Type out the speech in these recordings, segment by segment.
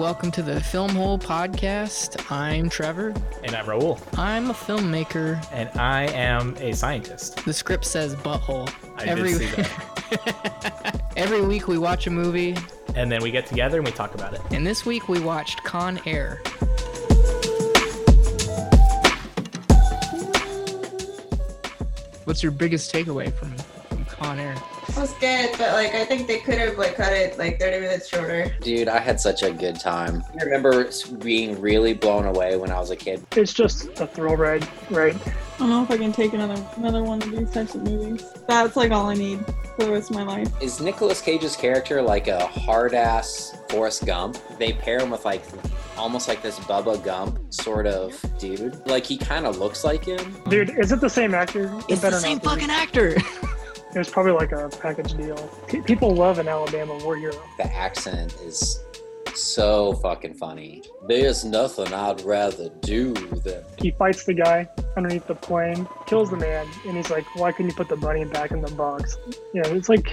welcome to the Film Hole Podcast. I'm Trevor. And I'm Raul. I'm a filmmaker. And I am a scientist. The script says butthole. I Every... did see that. Every week we watch a movie. And then we get together and we talk about it. And this week we watched Con Air. What's your biggest takeaway from, from Con Air? Was good, but like I think they could have like cut it like 30 minutes shorter. Dude, I had such a good time. I remember being really blown away when I was a kid. It's just a thrill ride, right? I don't know if I can take another another one of these types of movies. That's like all I need for the rest of my life. Is Nicolas Cage's character like a hard ass Forrest Gump? They pair him with like almost like this Bubba Gump sort of dude. Like he kind of looks like him. Dude, is it the same actor? It's the same fucking actor. It was probably like a package deal. P- people love an Alabama war hero. The accent is so fucking funny. There's nothing I'd rather do than. He fights the guy underneath the plane, kills the man, and he's like, "Why couldn't you put the bunny back in the box?" Yeah, it's like,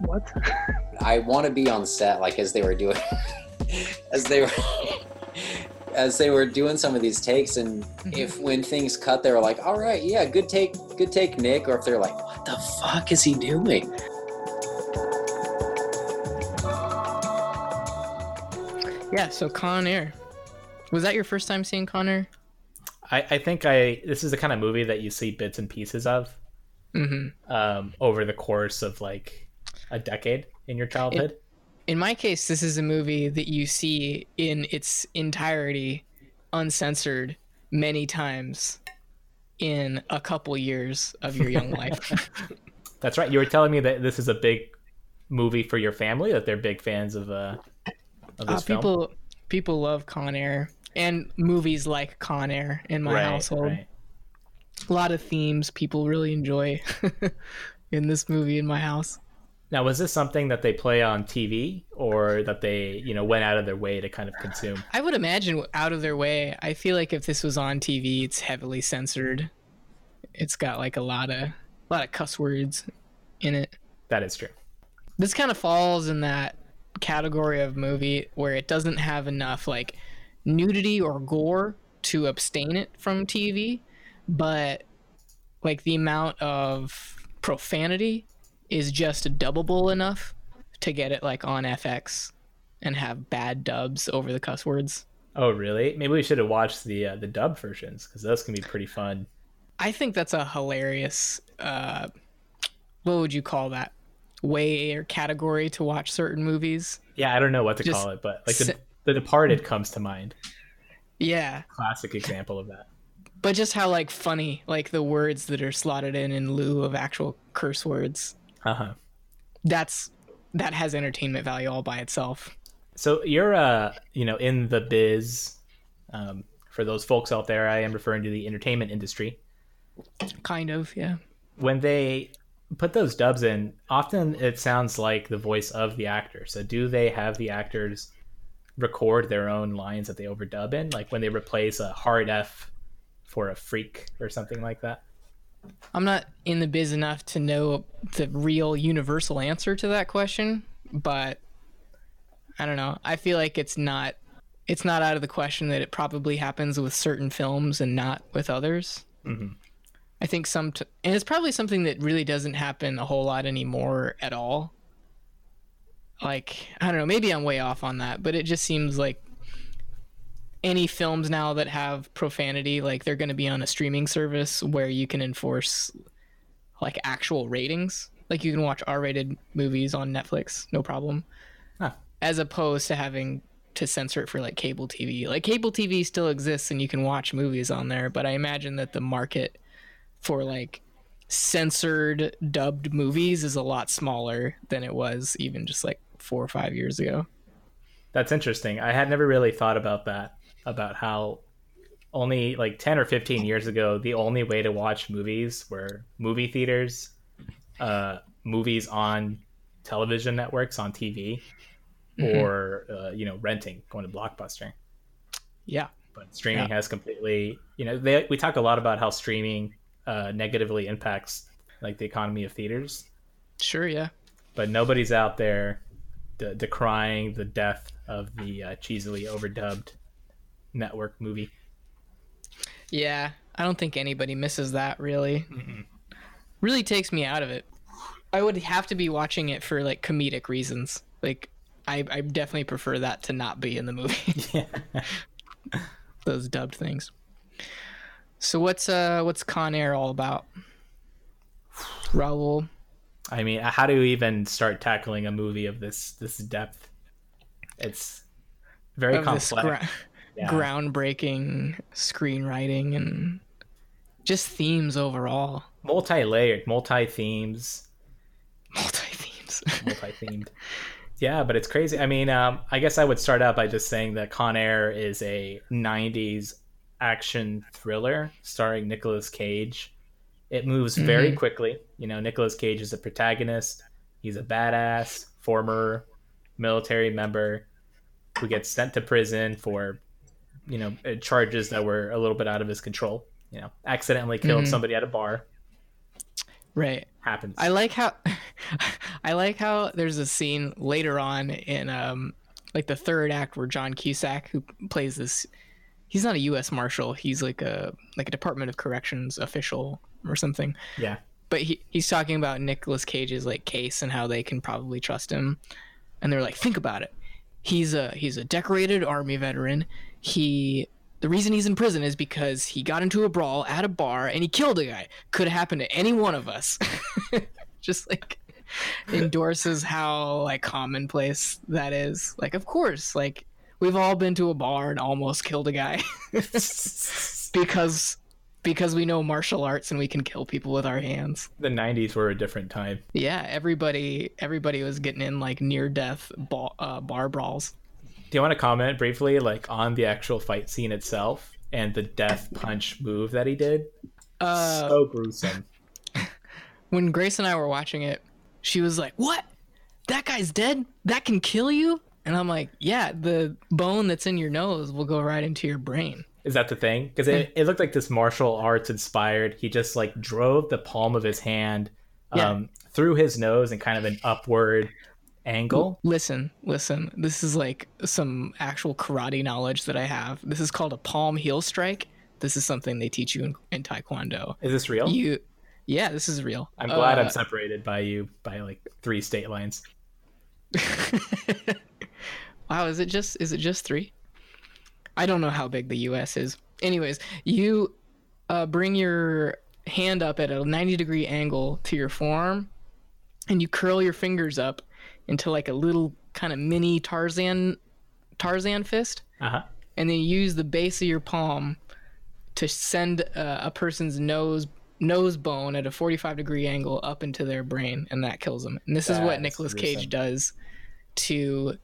what? I want to be on set, like as they were doing, as they were. As they were doing some of these takes and mm-hmm. if when things cut they were like all right yeah good take good take nick or if they're like what the fuck is he doing yeah so con air was that your first time seeing con air i, I think i this is the kind of movie that you see bits and pieces of mm-hmm. um, over the course of like a decade in your childhood it, in my case, this is a movie that you see in its entirety, uncensored, many times in a couple years of your young life. That's right. You were telling me that this is a big movie for your family. That they're big fans of uh, of this uh, people, film. People love Con Air and movies like Con Air in my right, household. Right. A lot of themes people really enjoy in this movie in my house. Now, was this something that they play on TV or that they, you know, went out of their way to kind of consume? I would imagine out of their way. I feel like if this was on TV, it's heavily censored. It's got like a lot of a lot of cuss words in it. That is true. This kind of falls in that category of movie where it doesn't have enough like nudity or gore to abstain it from TV, but like the amount of profanity is just dubbable enough to get it like on FX and have bad dubs over the cuss words. Oh, really? Maybe we should have watched the uh, the dub versions because those can be pretty fun. I think that's a hilarious. Uh, what would you call that? Way or category to watch certain movies. Yeah, I don't know what to just call it, but like the, the Departed comes to mind. Yeah, classic example of that. But just how like funny, like the words that are slotted in in lieu of actual curse words. Uh huh. That's that has entertainment value all by itself. So you're uh you know in the biz. Um, for those folks out there, I am referring to the entertainment industry. Kind of, yeah. When they put those dubs in, often it sounds like the voice of the actor. So do they have the actors record their own lines that they overdub in, like when they replace a hard F for a freak or something like that? I'm not in the biz enough to know the real universal answer to that question, but I don't know. I feel like it's not it's not out of the question that it probably happens with certain films and not with others. Mm-hmm. I think some, t- and it's probably something that really doesn't happen a whole lot anymore at all. Like I don't know, maybe I'm way off on that, but it just seems like any films now that have profanity, like they're going to be on a streaming service where you can enforce like actual ratings. Like you can watch R-rated movies on Netflix, no problem. Huh. As opposed to having to censor it for like cable TV. Like cable TV still exists and you can watch movies on there, but I imagine that the market for like censored dubbed movies is a lot smaller than it was even just like 4 or 5 years ago. That's interesting. I had never really thought about that about how only like 10 or 15 years ago the only way to watch movies were movie theaters uh, movies on television networks on tv mm-hmm. or uh, you know renting going to blockbuster yeah but streaming yeah. has completely you know they, we talk a lot about how streaming uh, negatively impacts like the economy of theaters sure yeah but nobody's out there de- decrying the death of the uh, cheesily overdubbed network movie. Yeah, I don't think anybody misses that really. Mm-mm. Really takes me out of it. I would have to be watching it for like comedic reasons. Like I, I definitely prefer that to not be in the movie. Yeah. Those dubbed things. So what's uh what's Con Air all about? Raul. I mean, how do you even start tackling a movie of this this depth? It's very of this complex. gra- Yeah. groundbreaking screenwriting and just themes overall. multi-layered, multi-themes, Multi themes. multi-themed. yeah, but it's crazy. I mean, um, I guess I would start out by just saying that Con Air is a '90s action thriller starring Nicolas Cage. It moves very Mhm. quickly. You know, Nicolas Cage is the protagonist. He's a badass former military member who gets sent to prison for, you know, uh, charges that were a little bit out of his control. You know, accidentally killed Mhm. somebody at a bar. right. Happens. I like how I like how there's a scene later on in um like the third act where John Cusack who plays this he's not a US marshal, he's like a like a Department of Corrections official or something. yeah. But he, he's talking about Nicolas Cage's like case and how they can probably trust him. And they're like, think about it. He's a he's a decorated army veteran. He the reason he's in prison is because he got into a brawl at a bar and he killed a guy. Could have happened to any one of us. Just like endorses how like commonplace that is. Like of course, like we've all been to a bar and almost killed a guy because because we know martial arts and we can kill people with our hands. the 90s were a different time. Yeah, everybody everybody was getting in like near death ball, uh, bar brawls. Do you want to comment briefly, like on the actual fight scene itself and the death punch move that he did? Uh, so gruesome. when Grace and I were watching it, she was like, "What? That guy's dead? That can kill you?" And I'm like, "Yeah, the bone that's in your nose will go right into your brain." Is that the thing? Because it, it looked like this martial arts inspired. He just like drove the palm of his hand Yeah. um, through his nose and kind of an upward angle. Listen, listen. This is like some actual karate knowledge that I have. This is called a palm heel strike. This is something they teach you in, in Taekwondo. Is this real? You, yeah, this is real. I'm glad Uh, I'm separated by you by like three state lines. wow, is it just is it just three? I don't know how big the U.S. is. Anyways, you uh, bring your hand up at a 90 degree angle to your forearm, and you curl your fingers up into like a little kind of mini Tarzan Tarzan fist, Uh huh. and then you use the base of your palm to send uh, a person's nose nose bone at a 45 degree angle up into their brain and that kills them and this is what That's Nicolas gruesome. Cage does to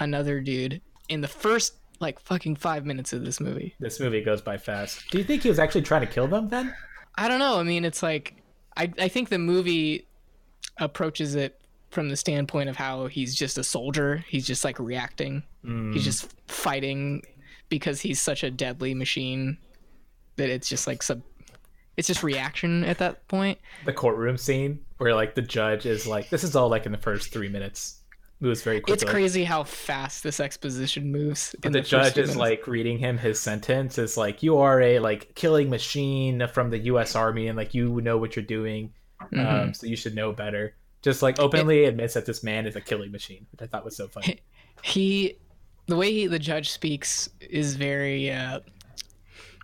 another dude in the first like fucking 5 minutes of this movie This movie goes by fast. Do you think he was actually trying to kill them then? I don't know I mean it's like I I think the movie approaches it from the standpoint of how he's just a soldier he's just like reacting Mm. he's just fighting because he's such a deadly machine that it's just like sub it's just reaction at that point the courtroom scene where like the judge is like, this is all like in the first three minutes. Moves very quickly. it's crazy how fast this exposition moves But in the, first judge is minutes. like reading him his sentence is like you are a like killing machine from the U.S. Army and like you know what you're doing, Mhm. um, so you should know better. Just like openly admits that this man is a killing machine, which I thought was so funny. he the way he, the judge speaks is very uh,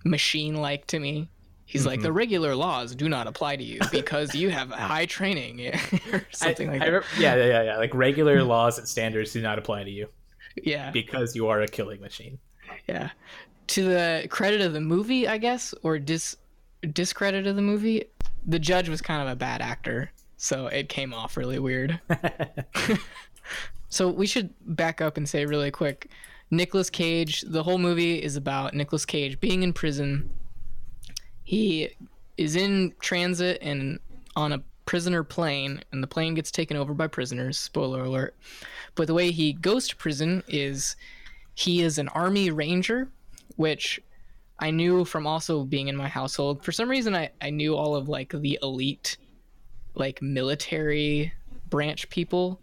machine like to me he's like Mhm. the regular laws do not apply to you because you have high training or something I- like I that yeah, yeah, yeah, yeah. Like regular laws and standards do not apply to you yeah because you are a killing machine. Yeah. To the credit of the movie, I guess, or dis discredit of the movie, the judge was kind of a bad actor, so it came off really weird. so we should back up and say really quick, Nicolas Cage, the whole movie is about Nicolas Cage being in prison. He is in transit and on a prisoner plane, and the plane gets taken over by prisoners. Spoiler alert. But the way he goes to prison is he is an army ranger, which I knew from also being in my household. For some reason, I, I knew all of like the elite, like military branch people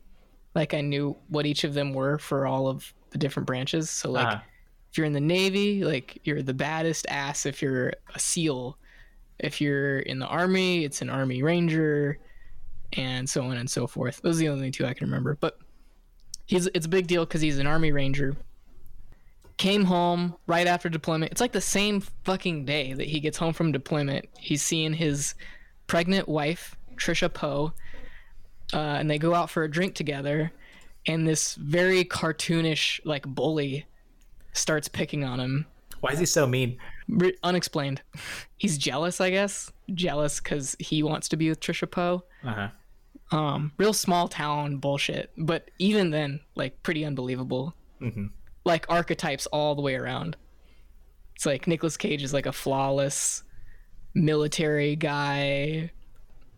Like I knew what each of them were for all of the different branches. So like Uh-huh. if you're in the Navy, like you're the baddest ass if you're a SEAL. If you're in the Army, it's an Army Ranger, and so on and so forth. Those are the only two I can remember. But he's it's a big deal because he's an Army Ranger. Came home right after deployment. It's like the same fucking day that he gets home from deployment. He's seeing his pregnant wife, Trisha Poe, uh, and they go out for a drink together. And this very cartoonish, like bully, starts picking on him. Why is he so mean? Unexplained. He's jealous, I guess. Jealous because he wants to be with Trisha Poe. Uh-huh. Um, real small town bullshit. But even then, like pretty unbelievable. Mhm. Like archetypes all the way around. It's like Nicolas Cage is like a flawless military guy.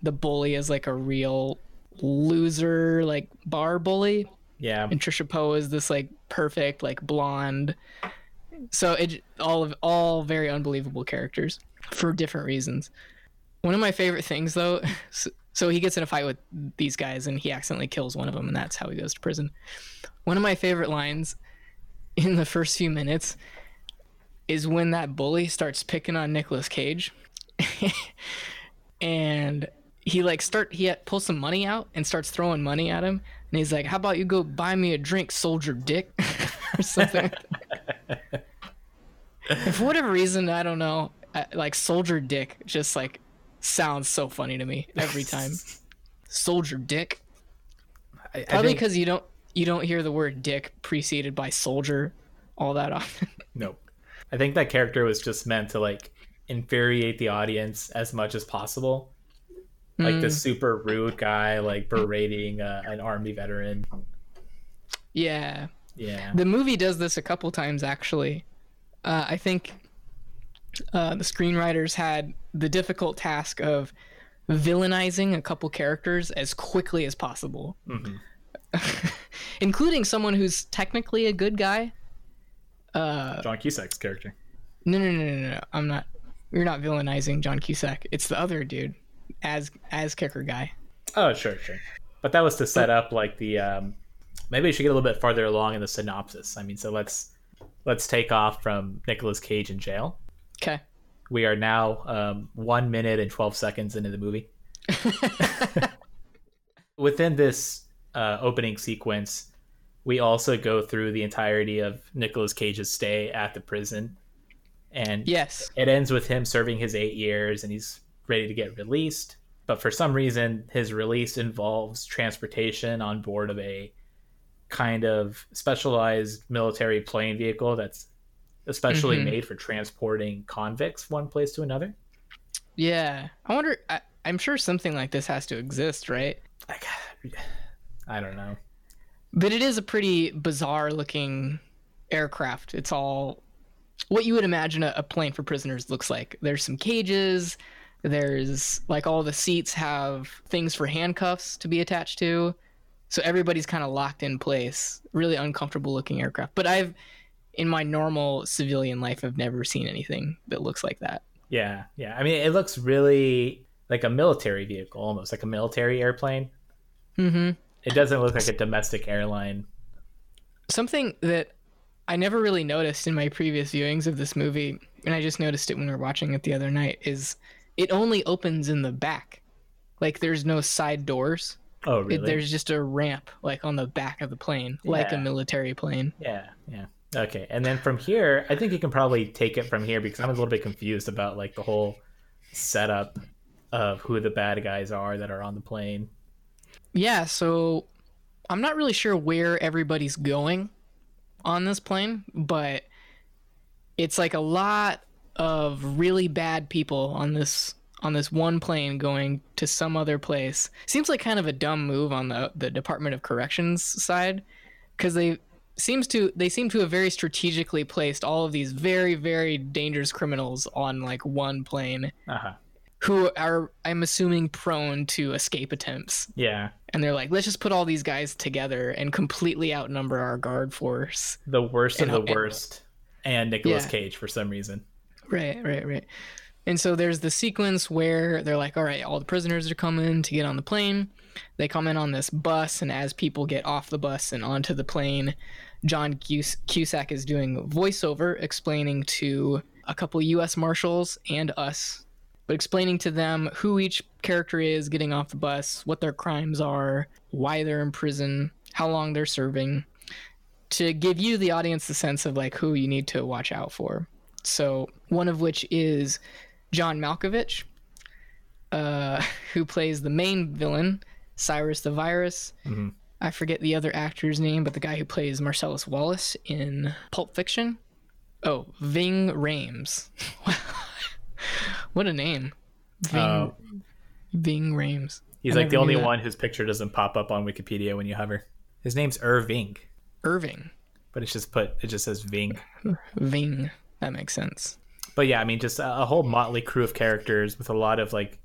The bully is like a real loser, like bar bully Yeah. and Trisha Poe is this like perfect like blonde. So it all of all very unbelievable characters for different reasons. One of my favorite things though, so, so he gets in a fight with these guys and he accidentally kills one of them and that's how he goes to prison. One of my favorite lines in the first few minutes is when that bully starts picking on Nicolas Cage. and he like start he pulls some money out and starts throwing money at him. And he's like how about you go buy me a drink soldier dick? Or something. And for whatever reason i don't know like soldier dick just like sounds so funny to me every time. Soldier dick? I, I probably think- because you don't you don't hear the word dick preceded by soldier all that often. Nope. I think that character was just meant to like infuriate the audience as much as possible. Like Mm. this super rude guy, like berating uh, an army veteran. yeah Yeah. The movie does this a couple times actually. Uh, I think uh, the screenwriters had the difficult task of villainizing a couple characters as quickly as possible, Mhm. including someone who's technically a good guy. Uh, John Cusack's character. no, no, no, no, no. I'm not. You're not villainizing John Cusack. It's the other dude, as as kicker guy. Oh, sure, sure. But that was to set up like the um maybe we should get a little bit farther along in the synopsis. I mean, so let's let's take off from Nicolas Cage in jail. Okay. We are now um, one minute and 12 seconds into the movie. Within this uh, opening sequence, we also go through the entirety of Nicolas Cage's stay at the prison. And Yes. it ends with him serving his eight years and he's ready to get released. But for some reason, his release involves transportation on board of a kind of specialized military plane vehicle that's especially Mhm. made for transporting convicts one place to another. Yeah. I wonder. I, I'm sure something like this has to exist, right? Like, I don't know. But it is a pretty bizarre looking aircraft. It's all what you would imagine a, a plane for prisoners looks like. There's some cages. There's like all the seats have things for handcuffs to be attached to. So everybody's kind of locked in place. Really uncomfortable looking aircraft. But I've, in my normal civilian life, I've never seen anything that looks like that. Yeah, yeah. I mean, it looks really like a military vehicle, almost like a military airplane. Mm-hmm. It doesn't look like a domestic airline. something that I never really noticed in my previous viewings of this movie, and I just noticed it when we were watching it the other night, is it only opens in the back. Like there's no side doors. Oh, It, really? there's just a ramp like on the back of the plane, like a military plane. Yeah, yeah. Okay, and then from here, I think you can probably take it from here because I'm a little bit confused about like the whole setup of who the bad guys are that are on the plane. Yeah, so I'm not really sure where everybody's going on this plane, but it's like a lot of really bad people on this on this one plane going to some other place. Seems like kind of a dumb move on the the Department of Corrections side cuz they seems to they seem to have very strategically placed all of these very very dangerous criminals on like one plane Uh huh. who are I'm assuming prone to escape attempts Yeah, and they're like, let's just put all these guys together and completely outnumber our guard force. the worst of And- the worst, and Nicolas Yeah. Cage for some reason. Right, right, right. And so there's the sequence where they're like, all right, all the prisoners are coming to get on the plane. They come in on this bus, and as people get off the bus and onto the plane, John Cus- Cusack is doing voiceover explaining to a couple U.S. Marshals and us, but explaining to them who each character is getting off the bus, what their crimes are, why they're in prison, how long they're serving, to give you, the audience, the sense of like who you need to watch out for. So, one of which is John Malkovich, uh, who plays the main villain, Cyrus the Virus. Mhm. I forget the other actor's name, but the guy who plays Marcellus Wallace in Pulp Fiction. Oh, Ving Rhames. what a name. Ving, Oh. Ving Rhames. He's I like the only one whose picture doesn't pop up on Wikipedia when you hover. His name's Irving, Irving. but it's just put it just says Ving. Ving. That makes sense. But yeah, I mean, just a, a whole motley crew of characters with a lot of like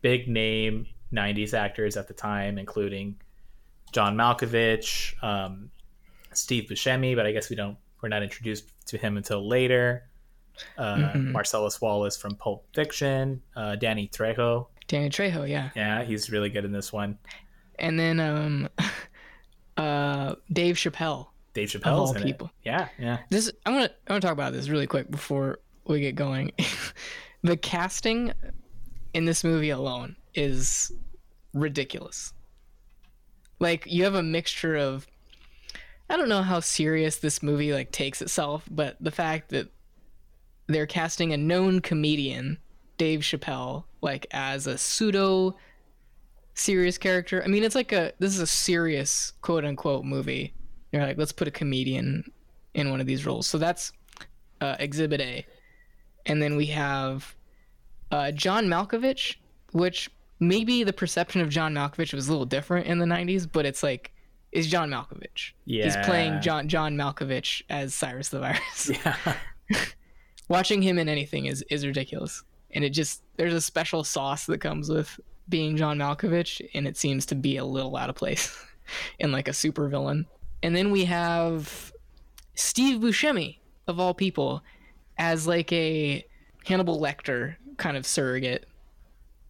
big name '90s actors at the time, including John Malkovich, um, Steve Buscemi, but I guess we don't we're not introduced to him until later. Uh, Mhm. Marcellus Wallace from Pulp Fiction, uh, Danny Trejo, Danny Trejo, yeah. yeah, he's really good in this one. And then um uh Dave Chappelle. Dave Chappelle's all in people. it. Yeah, yeah. This I'm gonna I'm gonna talk about this really quick before we get going. the casting in this movie alone is ridiculous. Like you have a mixture of I don't know how serious this movie like takes itself, but the fact that they're casting a known comedian, Dave Chappelle, like as a pseudo serious character. I mean, it's like a this is a serious quote unquote movie. You're like, let's put a comedian in one of these roles. So that's uh, Exhibit A, and then we have uh, John Malkovich, which maybe the perception of John Malkovich was a little different in the '90s, but it's like is John Malkovich. Yeah. He's playing John John Malkovich as Cyrus the Virus. Yeah. Watching him in anything is is ridiculous, and it just there's a special sauce that comes with being John Malkovich, and it seems to be a little out of place in like a super villain. And then we have Steve Buscemi of all people as like a Hannibal Lecter kind of surrogate.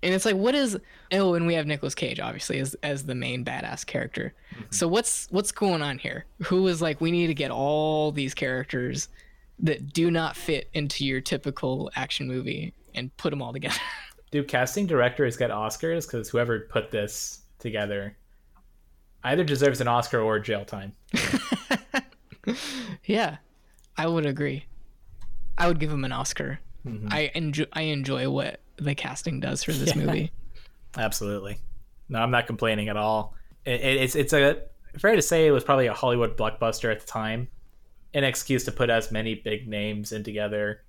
And it's like, what is? Oh, and we have Nicolas Cage obviously as as the main badass character. Mm-hmm. So what's what's going on here? Who is like, we need to get all these characters that do not fit into your typical action movie and put them all together. Do casting directors get Oscars? Because whoever put this together either deserves an Oscar or jail time. yeah, I would agree. I would give him an Oscar. Mm-hmm. I enjoy I enjoy what the casting does for this Yeah. movie. Absolutely. No, I'm not complaining at all. It, it- it's it's a fair to say it was probably a Hollywood blockbuster at the time. An excuse to put as many big names in together,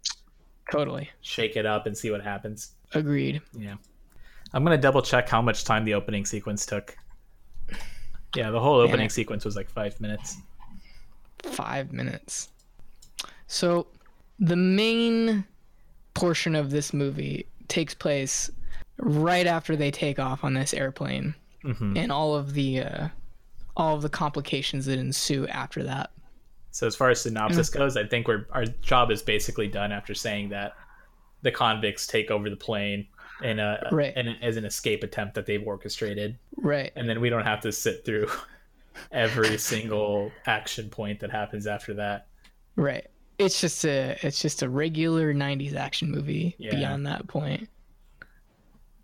Totally shake it up, and see what happens. agreed. Yeah. I'm gonna double check how much time the opening sequence took. Yeah, the whole opening sequence was like five minutes. Five minutes. So, the main portion of this movie takes place right after they take off on this airplane, hmm and all of the uh, all of the complications that ensue after that. So as far as synopsis goes, I think we're our job is basically done after saying that the convicts take over the plane in a Right. in a- as an escape attempt that they've orchestrated, Right. and then we don't have to sit through every single action point that happens after that. Right. It's just a it's just a regular 90s action movie Yeah. beyond that point.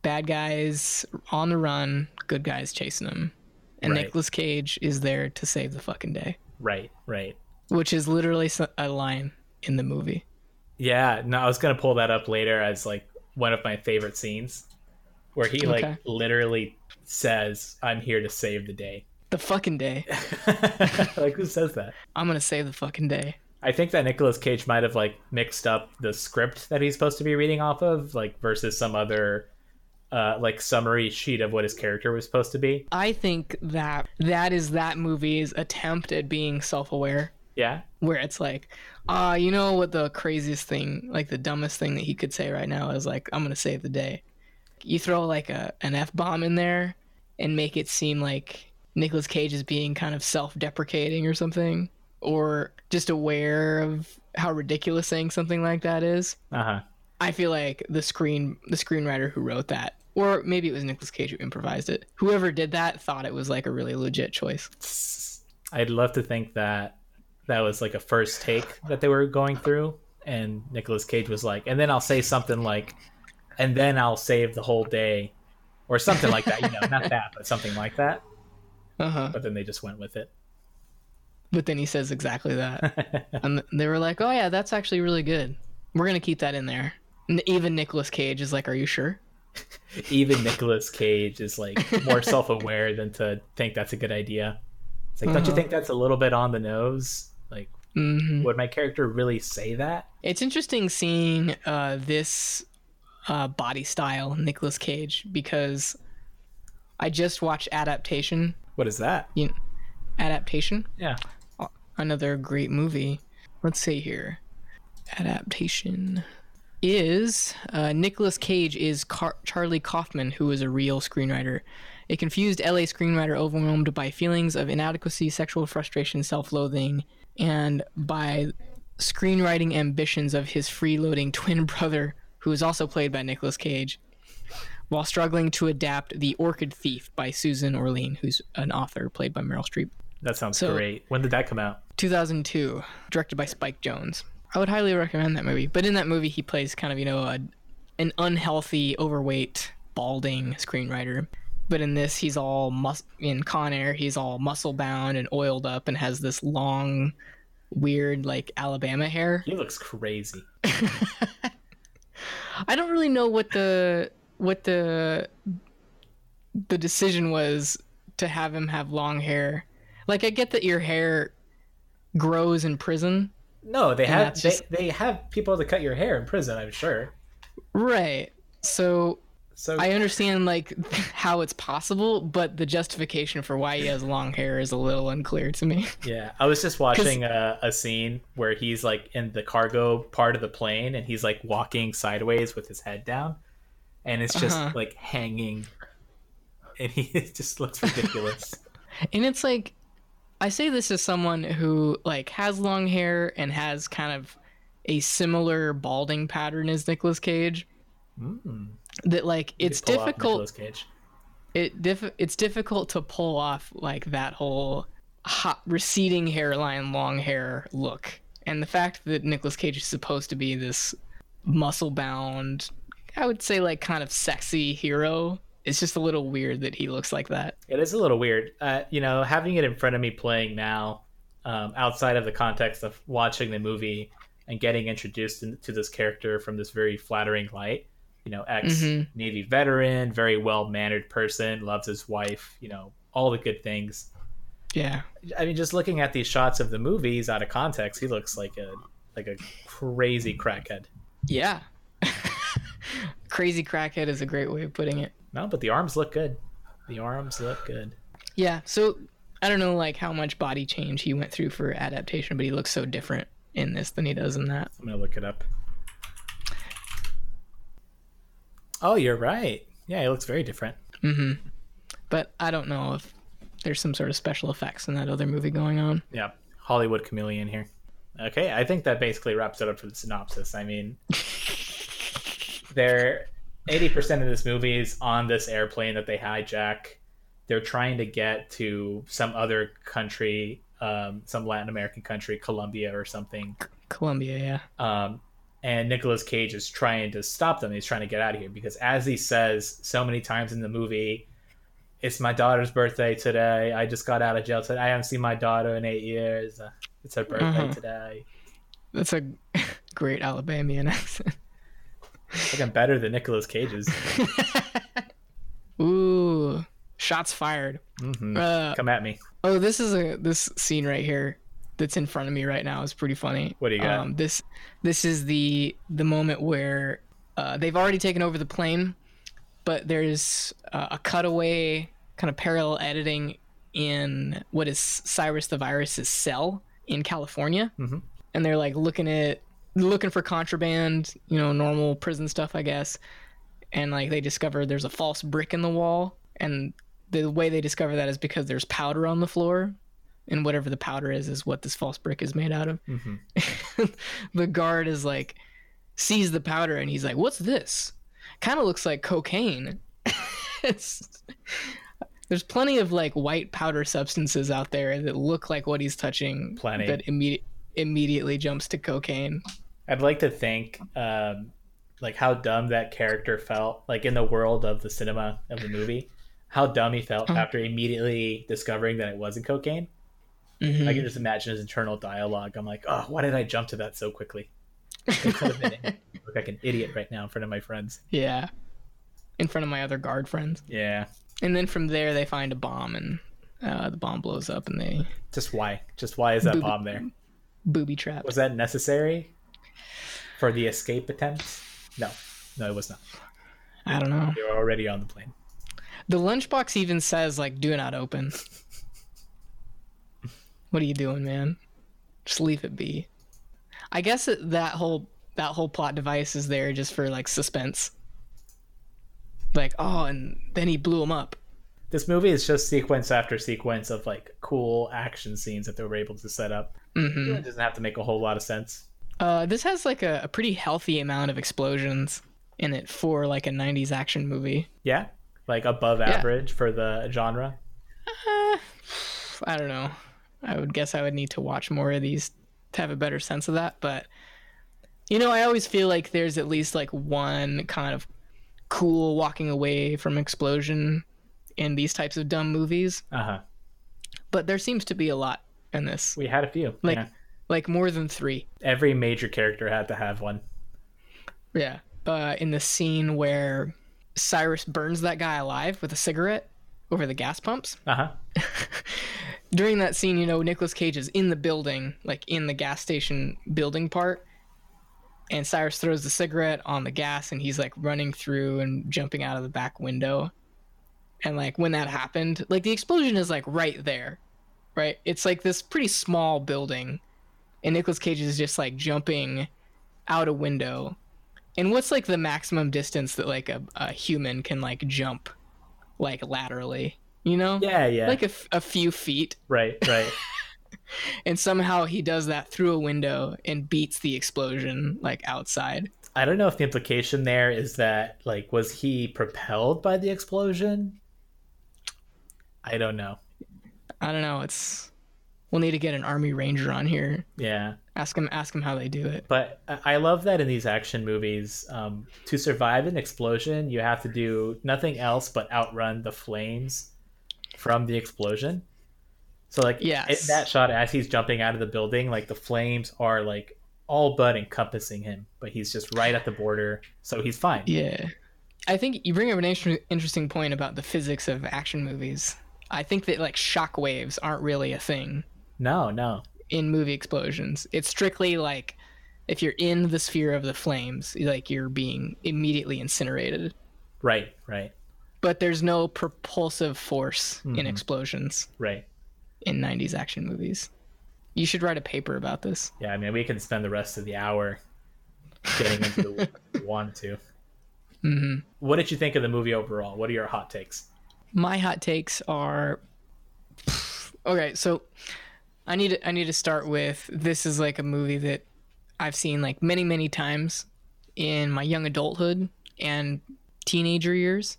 Bad guys on the run, good guys chasing them. And Right. Nicolas Cage is there to save the fucking day, Right, right. which is literally a line in the movie. Yeah, no, I was gonna pull that up later as like one of my favorite scenes, where he like Okay. literally says, "I'm here to save the day." The fucking day. like who says that? I'm to save the fucking day. I think that Nicolas Cage might have like mixed up the script that he's supposed to be reading off of, like versus some other uh, like summary sheet of what his character was supposed to be. I think that that is that movie's attempt at being self-aware. Yeah, where it's like, uh, you know what the craziest thing, like the dumbest thing that he could say right now is like, I'm gonna save the day. You throw like a an f bomb in there and make it seem like Nicolas Cage is being kind of self-deprecating or something, or just aware of how ridiculous saying something like that is. uh huh. I feel like the screen the screenwriter who wrote that, or maybe it was Nicolas Cage who improvised it. Whoever did that thought it was like a really legit choice. I'd love to think that that was like a first take that they were going through, and Nicolas Cage was like, and then I'll say something like, and then I'll save the whole day, or something like that. You know, not that, but something like that. Uh huh. But then they just went with it. But then he says exactly that, and they were like, "Oh yeah, that's actually really good. We're gonna keep that in there." And even Nicolas Cage is like, "Are you sure?" Even Nicolas Cage is like more self-aware than to think that's a good idea. It's like, don't you Uh-huh. think that's a little bit on the nose? Like, hmm would my character really say that? It's interesting seeing uh, this uh, body style, Nicolas Cage, because I just watched Adaptation. What is that? You, Adaptation, Yeah. another great movie. Let's see here. Adaptation is uh, Nicolas Cage is Car- Charlie Kaufman, who is a real screenwriter. A confused LA screenwriter overwhelmed by feelings of inadequacy, sexual frustration, self loathing, and by screenwriting ambitions of his freeloading twin brother, who is also played by Nicolas Cage, while struggling to adapt The Orchid Thief by Susan Orlean, who's an author played by Meryl Streep. That sounds So- great. When did that come out? 2002, directed by Spike Jonze. I would highly recommend that movie. But in that movie, he plays kind of, you know, a, an unhealthy, overweight, balding screenwriter. But in this, he's all mus- in Con Air. He's all muscle bound and oiled up, and has this long, weird, like Alabama hair. He looks crazy. I don't really know what the what the the decision was to have him have long hair. Like I get that your hair grows in prison, No, they have they, just- they have people to cut your hair in prison. I'm sure. right? So So I understand like how it's possible, but the justification for why he has long hair is a little unclear to me. yeah, I was just watching a, a scene where he's like in the cargo part of the plane, and he's like walking sideways with his head down, and it's just Uh-huh. like hanging, and he it just looks ridiculous. And it's like I say this as someone who like has long hair and has kind of a similar balding pattern as Nicolas Cage. mm. That like You it's could pull off difficult it diff- it's difficult to pull off like that whole hot receding hairline long hair look and the fact that Nicolas Cage is supposed to be this muscle bound I would say like kind of sexy hero it's just a little weird that he looks like that It is a little weird. Uh, you know, having it in front of me playing now, um, outside of the context of watching the movie and getting introduced in, to this character from this very flattering light. You know, ex Mhm. Navy veteran, very well mannered person, loves his wife. You know, all the good things. yeah I mean, just looking at these shots of the movies out of context, he looks like a like a crazy crackhead. yeah crazy crackhead is a great way of putting it No, but the arms look good. The arms look good. yeah so I don't know like how much body change he went through for adaptation but he looks so different in this than he does in that I'm gonna look it up. Oh, you're right. Yeah, it looks very different. hmm But I don't know if there's some sort of special effects in that other movie going on. Yeah, Hollywood chameleon here. Okay, I think that basically wraps it up for the synopsis. I mean, they're eighty percent of this movie is on this airplane that they hijack. They're trying to get to some other country, um, some Latin American country, Colombia or something. Colombia, yeah. Um, and Nicolas Cage is trying to stop them. He's trying to get out of here because, as he says so many times in the movie, it's my daughter's birthday today. I just got out of jail today. I haven't seen my daughter in eight years. It's her birthday Uh-huh. today. That's a great Alabamian accent. I'm better than Nicolas Cage's. Ooh, shots fired. hmm Uh, Come at me. oh, this is a this scene right here that's in front of me right now is pretty funny. What do you got? Um, this this is the the moment where uh, they've already taken over the plane, but there's uh, a cutaway kind of parallel editing in what is Cyrus the Virus's cell in California, Mhm. and they're like looking at looking for contraband, you know, normal prison stuff, I guess, and like they discover there's a false brick in the wall, and the way they discover that is because there's powder on the floor. And whatever the powder is, is what this false brick is made out of hmm the guard is like sees the powder and he's like, "What's this?" Kind of looks like cocaine. it's, there's plenty of like white powder substances out there that look like what he's touching. Plenty. That immediate immediately jumps to cocaine. I'd like to think, um, like how dumb that character felt, like in the world of the cinema of the movie, how dumb he felt Huh. after immediately discovering that it wasn't cocaine. Mhm. I can just imagine his internal dialogue. I'm like, oh, why did I jump to that so quickly? It could have been. I look like an idiot right now in front of my friends. Yeah. In front of my other guard friends. Yeah, And then from there, they find a bomb, and uh, the bomb blows up, and they just why? Just why is that Booby- bomb there? booby trap. Was that necessary for the escape attempt? No, no, it was not. I don't know. They were already on the plane. The lunchbox even says like, "Do not open." what are you doing, man? Just leave it be. I guess that, that whole that whole plot device is there just for like suspense. Like, oh, and then he blew him up. This movie is just sequence after sequence of like cool action scenes that they were able to set up. hmm It doesn't have to make a whole lot of sense. Uh, this has like a, a pretty healthy amount of explosions in it for like a '90s action movie. Yeah, like above average for the genre. Uh, I don't know. I would guess I would need to watch more of these to have a better sense of that. But you know, I always feel like there's at least like one kind of cool walking away from explosion in these types of dumb movies. Uh huh. But there seems to be a lot in this, We had a few. Like- yeah. like more than three. Every major character had to have one. Yeah. Uh, in the scene where Cyrus burns that guy alive with a cigarette over the gas pumps. Uh huh. during that scene, you know, Nicolas Cage is in the building, like in the gas station building part, and Cyrus throws the cigarette on the gas, and he's like running through and jumping out of the back window. And like when that happened, like the explosion is like right there, right? It's like this pretty small building, and Nicolas Cage is just like jumping out a window. And what's like the maximum distance that like a, a human can like jump, like laterally? You know? Yeah, yeah. like a, f- a few feet right, right. and somehow he does that through a window and beats the explosion like outside I don't know if the implication there is that like was he propelled by the explosion? I don't know. i don't know it's we'll need to get an army ranger on here Yeah. ask him ask him how they do it But I I love that in these action movies, um, to survive an explosion, you have to do nothing else but outrun the flames from the explosion. So, like, yeah, that shot as he's jumping out of the building, like the flames are like all but encompassing him, but he's just right at the border, so he's fine. yeah. I think you bring up an interesting point about the physics of action movies. I think that like shock waves aren't really a thing No, no, in movie explosions. It's strictly like if you're in the sphere of the flames like you're being immediately incinerated. Right, right, but there's no propulsive force in Mhm. explosions right. in 90s action movies. You should write a paper about this. Yeah, I mean, we can spend the rest of the hour getting into the want to. hmm What did you think of the movie overall? What are your hot takes? My hot takes are okay. So I need to, I need to start with this is like a movie that I've seen like many many times in my young adulthood and teenager years.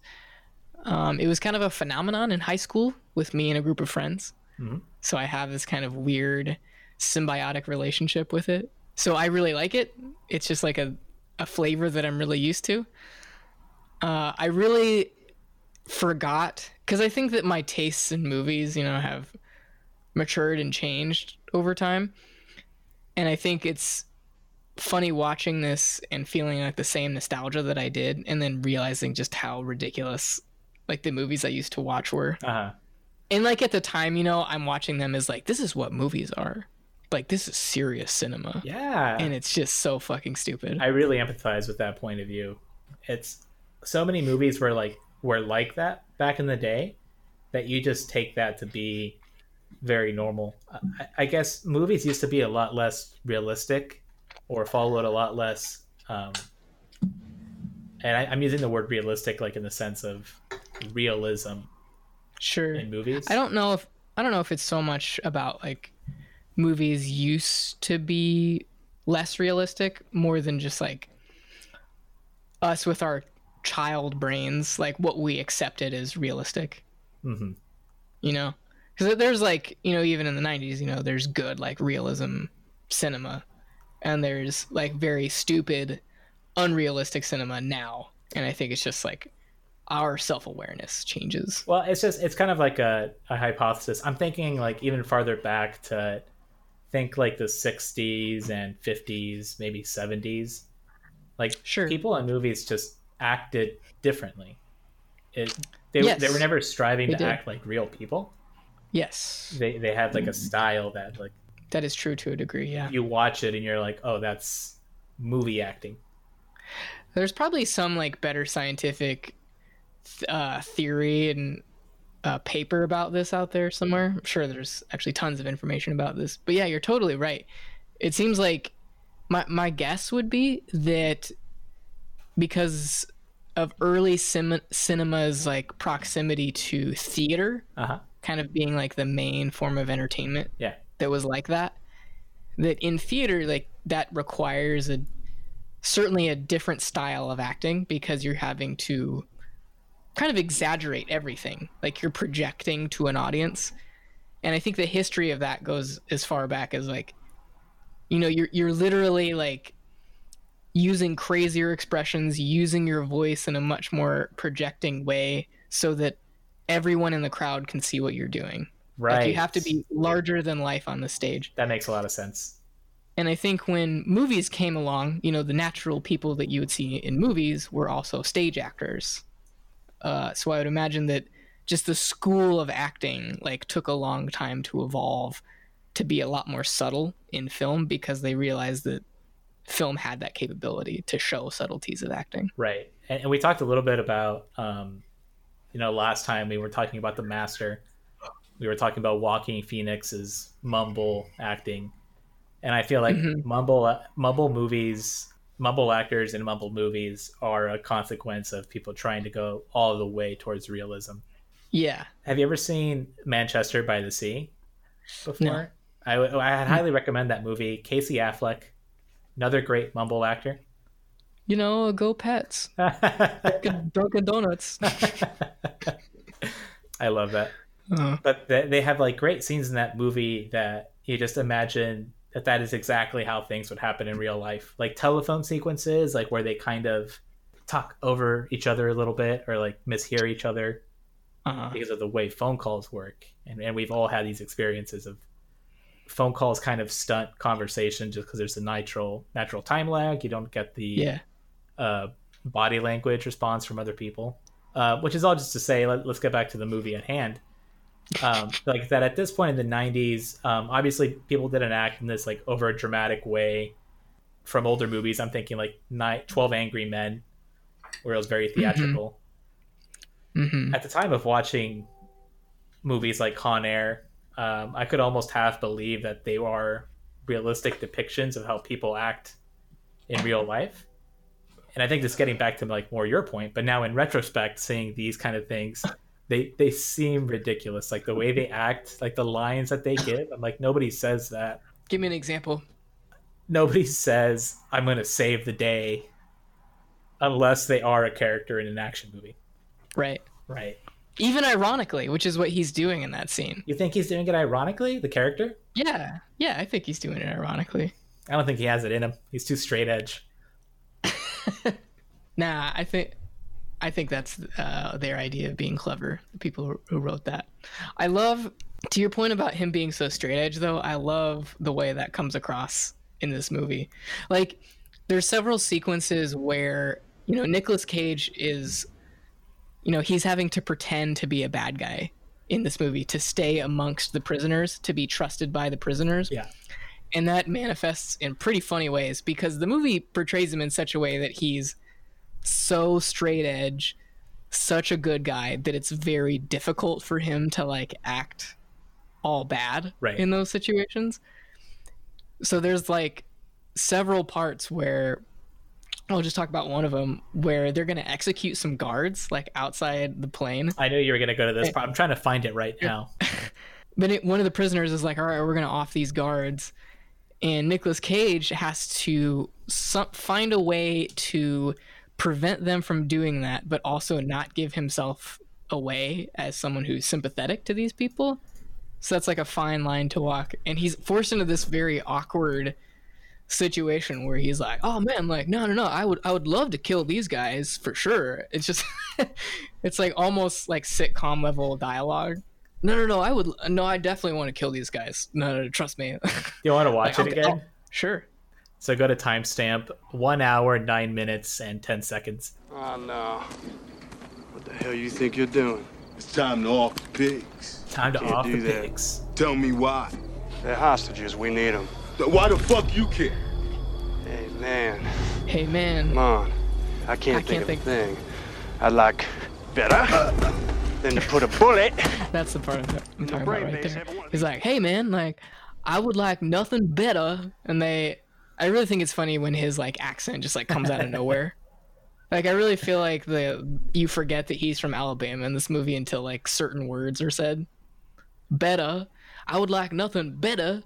Um, it was kind of a phenomenon in high school with me and a group of friends. Mhm. So I have this kind of weird symbiotic relationship with it. So I really like it. It's just like a, a flavor that I'm really used to. Uh, I really forgot because I think that my tastes in movies, you know, have matured and changed over time. And I think it's funny watching this and feeling like the same nostalgia that I did, and then realizing just how ridiculous like the movies I used to watch were. Uh huh. And like at the time, you know, I'm watching them as like, this is what movies are. Like, this is serious cinema. Yeah. And it's just so fucking stupid. I really empathize with that point of view. It's so many movies were like were like that back in the day that you just take that to be very normal. I, I guess movies used to be a lot less realistic or followed a lot less. Um, and I, I'm using the word realistic like in the sense of realism sure. in movies. I don't know if I don't know if it's so much about like movies used to be less realistic more than just like us with our child brains, like what we accepted as realistic. hmm You know, because there's like you know even in the '90s, you know, there's good like realism cinema, and there's like very stupid, unrealistic cinema now, and I think it's just like our self awareness changes. Well, it's just it's kind of like a, a hypothesis. I'm thinking like even farther back to think like the 60s and 50s, maybe 70s. Like Sure. people in movies just acted differently. It they Yes. they were never striving to did. act like real people. Yes, They they had like a mm-hmm. style that like that is true to a degree. Yeah. you watch it and you're like, "Oh, that's movie acting." There's probably some like better scientific th- uh, theory and uh, paper about this out there somewhere. I'm sure there's actually tons of information about this. But yeah, you're totally right. It seems like my my guess would be that because of early sim- cinema's like proximity to theater, Uh-huh. kind of being like the main form of entertainment Yeah. that was like that that in theater like that requires a certainly a different style of acting because you're having to kind of exaggerate everything like you're projecting to an audience and i think the history of that goes as far back as like you know you're you're literally like using crazier expressions using your voice in a much more projecting way so that everyone in the crowd can see what you're doing Right. like you have to be larger than life on the stage. That makes a lot of sense. And I think when movies came along, you know, the natural people that you would see in movies were also stage actors. Uh, so I would imagine that just the school of acting like took a long time to evolve to be a lot more subtle in film because they realized that film had that capability to show subtleties of acting. Right. And, and we talked a little bit about, um, you know, last time we were talking about the master. We were talking about Joaquin Phoenix's mumble acting, and I feel like Mhm. mumble mumble movies, mumble actors and mumble movies are a consequence of people trying to go all the way towards realism. Yeah. Have you ever seen Manchester by the Sea before? No. I, would- I'd highly recommend that movie. Casey Affleck, another great mumble actor. You know, go pets. Dunkin' Donuts. I love that. Uh, but they, they have like great scenes in that movie that you just imagine that that is exactly how things would happen in real life like telephone sequences like where they kind of talk over each other a little bit or like mishear each other uh, because of the way phone calls work and, and we've all had these experiences of phone calls kind of stunt conversation just because there's a natural natural time lag you don't get the yeah. uh, body language response from other people. Uh, which is all just to say, let, us get back to the movie at hand. Um, like that, at this point in the '90s, um, obviously people didn't act in this like over dramatic way. From older movies, I'm thinking like Night, Twelve Angry Men, where it was very theatrical. hmm At the time of watching movies like Con Air, um, I could almost half believe that they are realistic depictions of how people act in real life. And I think this getting back to like more your point, but now in retrospect, seeing these kind of things, they they seem ridiculous. Like the way they act, like the lines that they give. I'm like nobody says that. Give me an example. Nobody says I'm going to save the day, unless they are a character in an action movie, Right. right? Even ironically, which is what he's doing in that scene. You think he's doing it ironically, the character? Yeah. Yeah, I think he's doing it ironically. I don't think he has it in him. He's too straight edge. Nah, I think I think that's uh, their idea of being clever. The people who- wrote that. I love to your point about him being so straight edge though. I love the way that comes across in this movie. Like there's several sequences where you know Nicolas Cage is you know he's having to pretend to be a bad guy in this movie to stay amongst the prisoners to be trusted by the prisoners Yeah. and that manifests in pretty funny ways because the movie portrays him in such a way that he's so straight edge such a good guy that it's very difficult for him to like act all bad Right. in those situations so there's like several parts where I'll just talk about one of them where they're going to execute some guards like outside the plane I knew you were going to go to this eh. part. I'm trying to find it right now. but it, one of the prisoners is like, "All right, we're gonna off these guards," and Nicolas Cage has to some, find a way to prevent them from doing that, but also not give himself away as someone who's sympathetic to these people. So that's like a fine line to walk. And he's forced into this very awkward situation where he's like, "Oh man, like no, no, no, I would, I would love to kill these guys for sure." It's just, it's like almost like sitcom level dialogue. No, no, no, I would, no, I definitely want to kill these guys. No, no, no trust me. You want to watch Like, it I'll- again? sure. So go to timestamp one hour, nine minutes, and 10 seconds. Oh no. What the hell you think you're doing? It's time to off the pigs. Time to Can't off the do that. pigs. Tell me why. They're hostages. We need them. Th- Why the fuck you care? Hey man, Hey man, come on. I can't, I think can't of think- a thing. I'd like better than to put a bullet. that's the part I'm I'm talking about right there. everyone- He's like, "Hey man, like, I would like nothing better." And they, I really think it's funny when his like accent just like comes out of nowhere. Like, I really feel like the you forget that he's from Alabama in this movie until like certain words are said. Better, I would like nothing better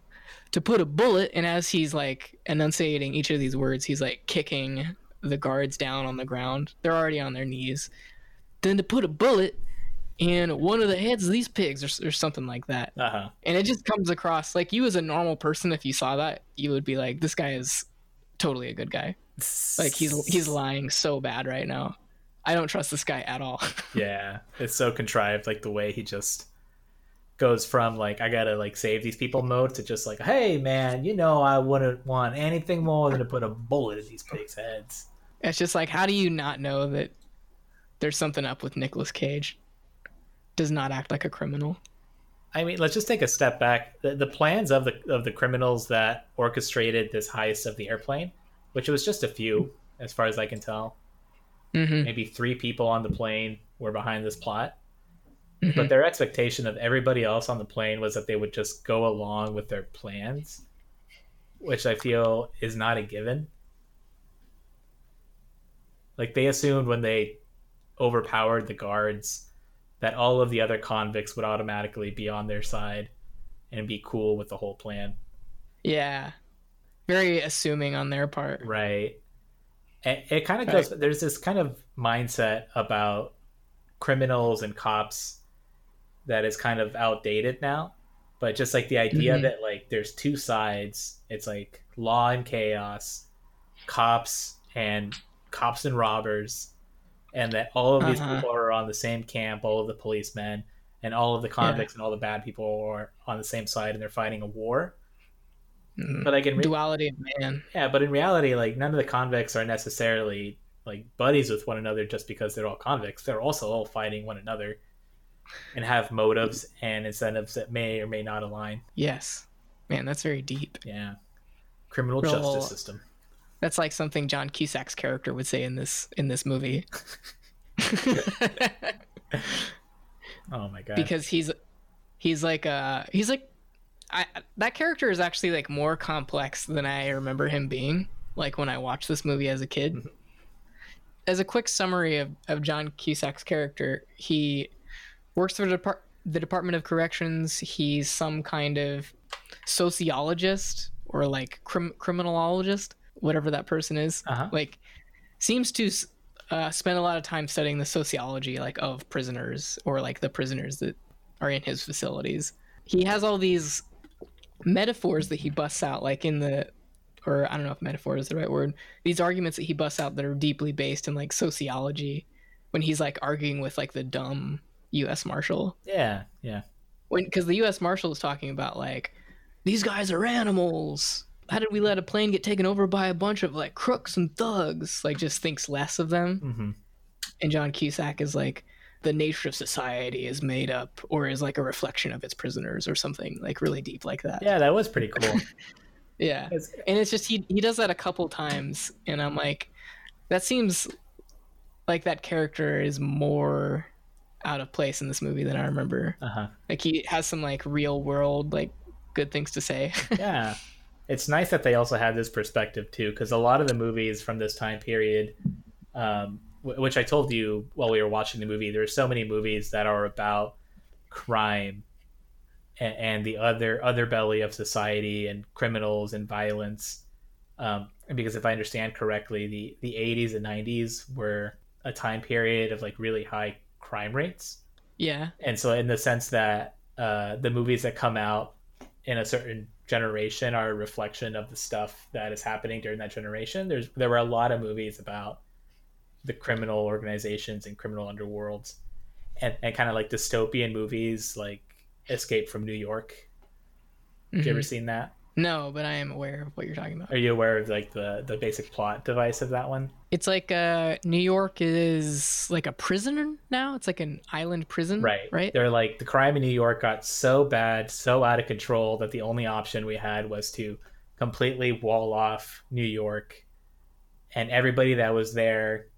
to put a bullet. And as he's like enunciating each of these words, he's like kicking the guards down on the ground. They're already on their knees. Then to put a bullet in one of the heads of these pigs, or, or something like that. Uh huh. and it just comes across like you as a normal person if you saw that you would be like this guy is totally a good guy. Like he's he's lying so bad right now. I don't trust this guy at all. Yeah, it's so contrived, like the way he just goes from like I gotta like save these people mode to just like, hey man, you know I wouldn't want anything more than to put a bullet in these pigs' heads. it's just like how do you not know that there's something up with Nicolas cage does not act like a criminal I mean, let's just take a step back. The, the plans of the of the criminals that orchestrated this heist of the airplane, which was just a few, as far as I can tell, mm-hmm. maybe three people on the plane were behind this plot. Mhm. But their expectation of everybody else on the plane was that they would just go along with their plans, which I feel is not a given. Like they assumed when they overpowered the guards that all of the other convicts would automatically be on their side and be cool with the whole plan. yeah very assuming on their part Right. It, it kind of goes. There's this kind of mindset about criminals and cops that is kind of outdated now. But just like the idea Mhm. that like there's two sides. It's like law and chaos, cops and cops and robbers, and that all of these Uh-huh. people are on the same camp. All of the policemen and all of the convicts and all the bad people are on the same side, and they're fighting a war. Mm. But like in re- duality of man yeah, but in reality, like none of the convicts are necessarily like buddies with one another just because they're all convicts. They're also all fighting one another and have motives and incentives that may or may not align. yes man that's very deep Yeah. Criminal Real- justice system. That's like something John Cusack's character would say in this in this movie. Oh my god. because he's he's like uh he's like I that character is actually like more complex than I remember him being like when I watched this movie as a kid. As a quick summary of, of John Cusack's character, he works for the, the Department of Corrections. He's some kind of sociologist or like crim- criminologist, whatever that person is. Uh-huh. Like, seems to uh, spend a lot of time studying the sociology like of prisoners or like the prisoners that are in his facilities. He has all these metaphors that he busts out, like in the, or I don't know if metaphor is the right word. These arguments that he busts out that are deeply based in like sociology, when he's like arguing with like the dumb U.S. Marshal yeah, yeah. when because the U.S. Marshal is talking about like these guys are animals. How did we let a plane get taken over by a bunch of like crooks and thugs? Like just thinks less of them. hmm And John Cusack is like the nature of society is made up or is like a reflection of its prisoners or something like really deep like that. Yeah, that was pretty cool. Yeah. It's- And it's just he he does that a couple times and I'm like that seems like that character is more out of place in this movie than I remember. uh-huh. Like he has some like real world like good things to say. yeah it's nice that they also have this perspective too because a lot of the movies from this time period um, w- which i told you while we were watching the movie there are so many movies that are about crime and, and the other other belly of society and criminals and violence Um, and because if I understand correctly, the the 80s and 90s were a time period of like really high crime rates. Yeah. And so, in the sense that uh, the movies that come out in a certain generation are a reflection of the stuff that is happening during that generation. There's there were a lot of movies about the criminal organizations and criminal underworlds, and, and kind of like dystopian movies like Escape from New York. Have you ever Mhm. seen that? No, but I am aware of what you're talking about. Are you aware of like the the basic plot device of that one? It's like uh, New York is like a prisoner now. It's like an island prison, Right. Right. They're like the crime in New York got so bad, so out of control that the only option we had was to completely wall off New York, and everybody that was there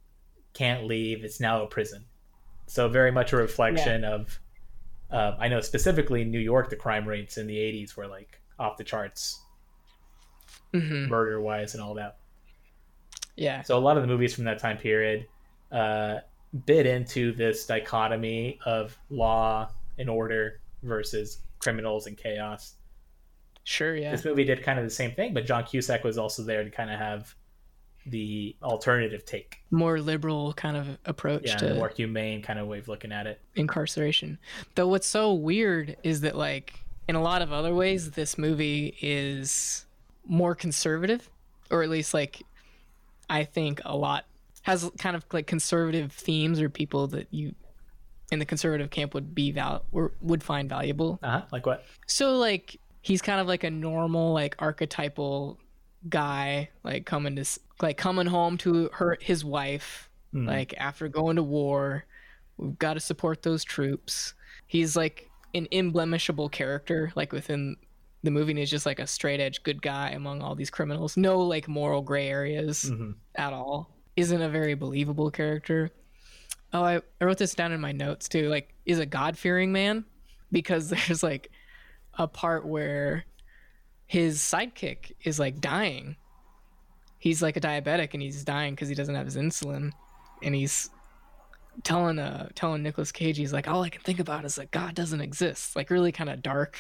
can't leave. It's now a prison. So very much a reflection of. Uh, I know specifically in New York, the crime rates in the '80s were like off the charts, hmm murder wise, and all that. Yeah. So a lot of the movies from that time period uh, bit into this dichotomy of law and order versus criminals and chaos. Sure. Yeah. This movie did kind of the same thing, but John Cusack was also there to kind of have the alternative take, More liberal kind of approach yeah, to more humane kind of way of looking at it. incarceration. Though what's so weird is that like in a lot of other ways this movie is more conservative or at least like I think a lot has kind of like conservative themes or people that you in the conservative camp would be val or would find valuable. Uh huh. Like what? So like he's kind of like a normal like archetypal guy like coming to like coming home to her his wife Mhm. like after going to war we've got to support those troops he's like an unblemishable character like within the movie and he's just like a straight edge good guy among all these criminals. No like moral gray areas Mhm. at all. Isn't a very believable character. Oh I, I wrote this down in my notes too. Like is a god-fearing man? Because there's like a part where his sidekick is like dying. He's like a diabetic and he's dying because he doesn't have his insulin and he's telling uh telling Nicolas Cage he's like all I can think about is that God doesn't exist. Like really kind of dark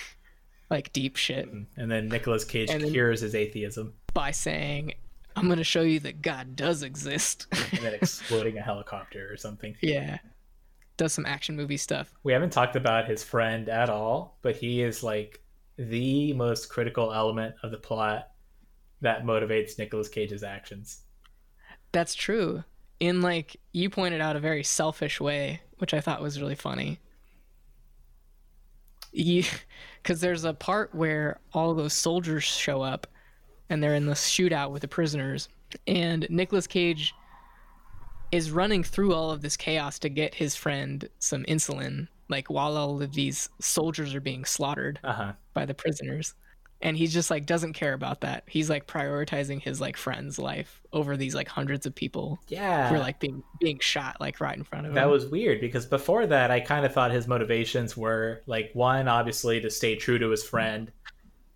like deep shit. And then Nicolas Cage And cures his atheism, by saying I'm going to show you that God does exist. And then exploding a helicopter or something. yeah. Does some action movie stuff. We haven't talked about his friend at all, but he is like the most critical element of the plot that motivates Nicolas Cage's actions. That's true. In like you pointed out a very selfish way, which I thought was really funny. Cuz there's a part where all those soldiers show up and they're in the shootout with the prisoners and Nicolas Cage is running through all of this chaos to get his friend some insulin like while all of these soldiers are being slaughtered Uh huh. by the prisoners and he just like doesn't care about that he's like prioritizing his like friend's life over these like hundreds of people Yeah. who are like being being shot like right in front of him That was weird because before that, I kind of thought his motivations were like one, obviously, to stay true to his friend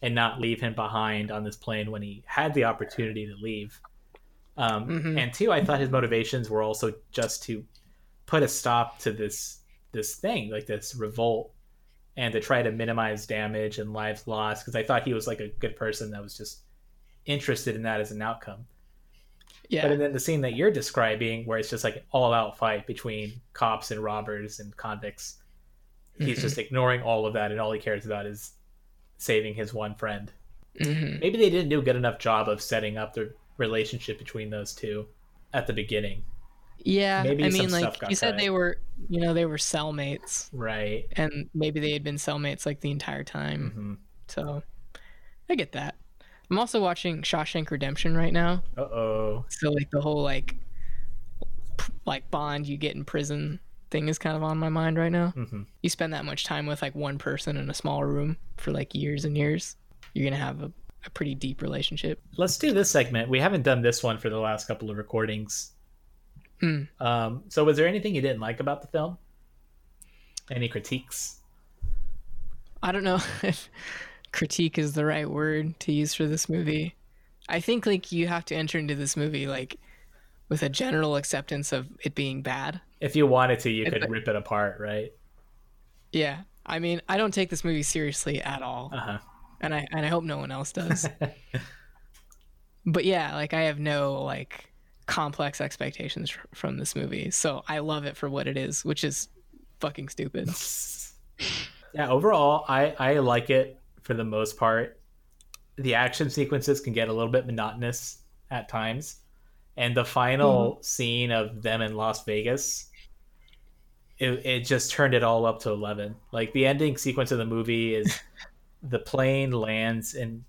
and not leave him behind on this plane when he had the opportunity to leave. Um, Mhm. And two, I thought his motivations were also just to put a stop to this this thing, like this revolt, and to try to minimize damage and lives lost. Because I thought he was like a good person that was just interested in that as an outcome. yeah But then the scene that you're describing, where it's just like an all out fight between cops and robbers and convicts, he's just ignoring all of that, and all he cares about is saving his one friend. hmm Maybe they didn't do a good enough job of setting up the relationship between those two at the beginning. Yeah Maybe i mean like you said they were you know they were cellmates. Right. and maybe they had been cellmates like the entire time. Hmm so i get that. I'm also watching shawshank redemption right now. Uh oh. so like the whole like p- like bond you get in prison thing is kind of on my mind right now. Hmm you spend that much time with like one person in a small room for like years and years you're gonna have a, a pretty deep relationship. Let's do this segment. We haven't done this one for the last couple of recordings. Hmm. Um, so, was there anything you didn't like about the film? Any critiques? I don't know if critique is the right word to use for this movie. I think like you have to enter into this movie like with a general acceptance of it being bad. If you wanted to, you could like- rip it apart, right? Yeah. I mean, I don't take this movie seriously at all, Uh huh. and I and I hope no one else does. but yeah, like I have no like complex expectations fr- from this movie, so I love it for what it is, which is fucking stupid. Yeah, overall, I I like it for the most part. The action sequences can get a little bit monotonous at times, and the final mm-hmm. scene of them in Las Vegas, it it just turned it all up to eleven. Like the ending sequence of the movie is the plane lands in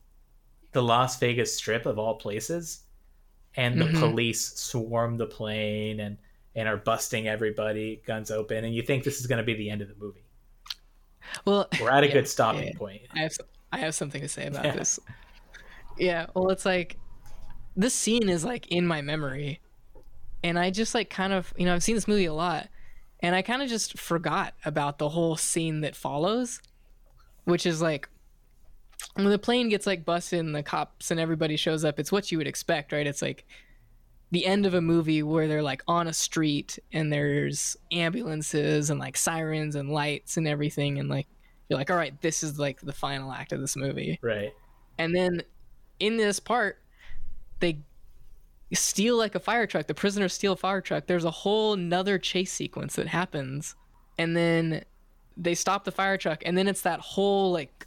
the Las Vegas Strip of all places, and the Mhm. police swarm the plane and and are busting everybody, guns open, and you think this is going to be the end of the movie. Well, We're at a Yeah, good stopping yeah. point. I have I have something to say about Yeah. this. Yeah, well, it's like this scene is like in my memory, and I just like kind of you know I've seen this movie a lot, and I kind of just forgot about the whole scene that follows, which is like when the plane gets like busted and the cops and everybody shows up. It's what you would expect, right? It's like the end of a movie where they're like on a street and there's ambulances and like sirens and lights and everything and like you're like all right this is like the final act of this movie Right. and then in this part they steal like a fire truck the prisoners steal a fire truck there's a whole nother chase sequence that happens and then they stop the fire truck and then it's that whole like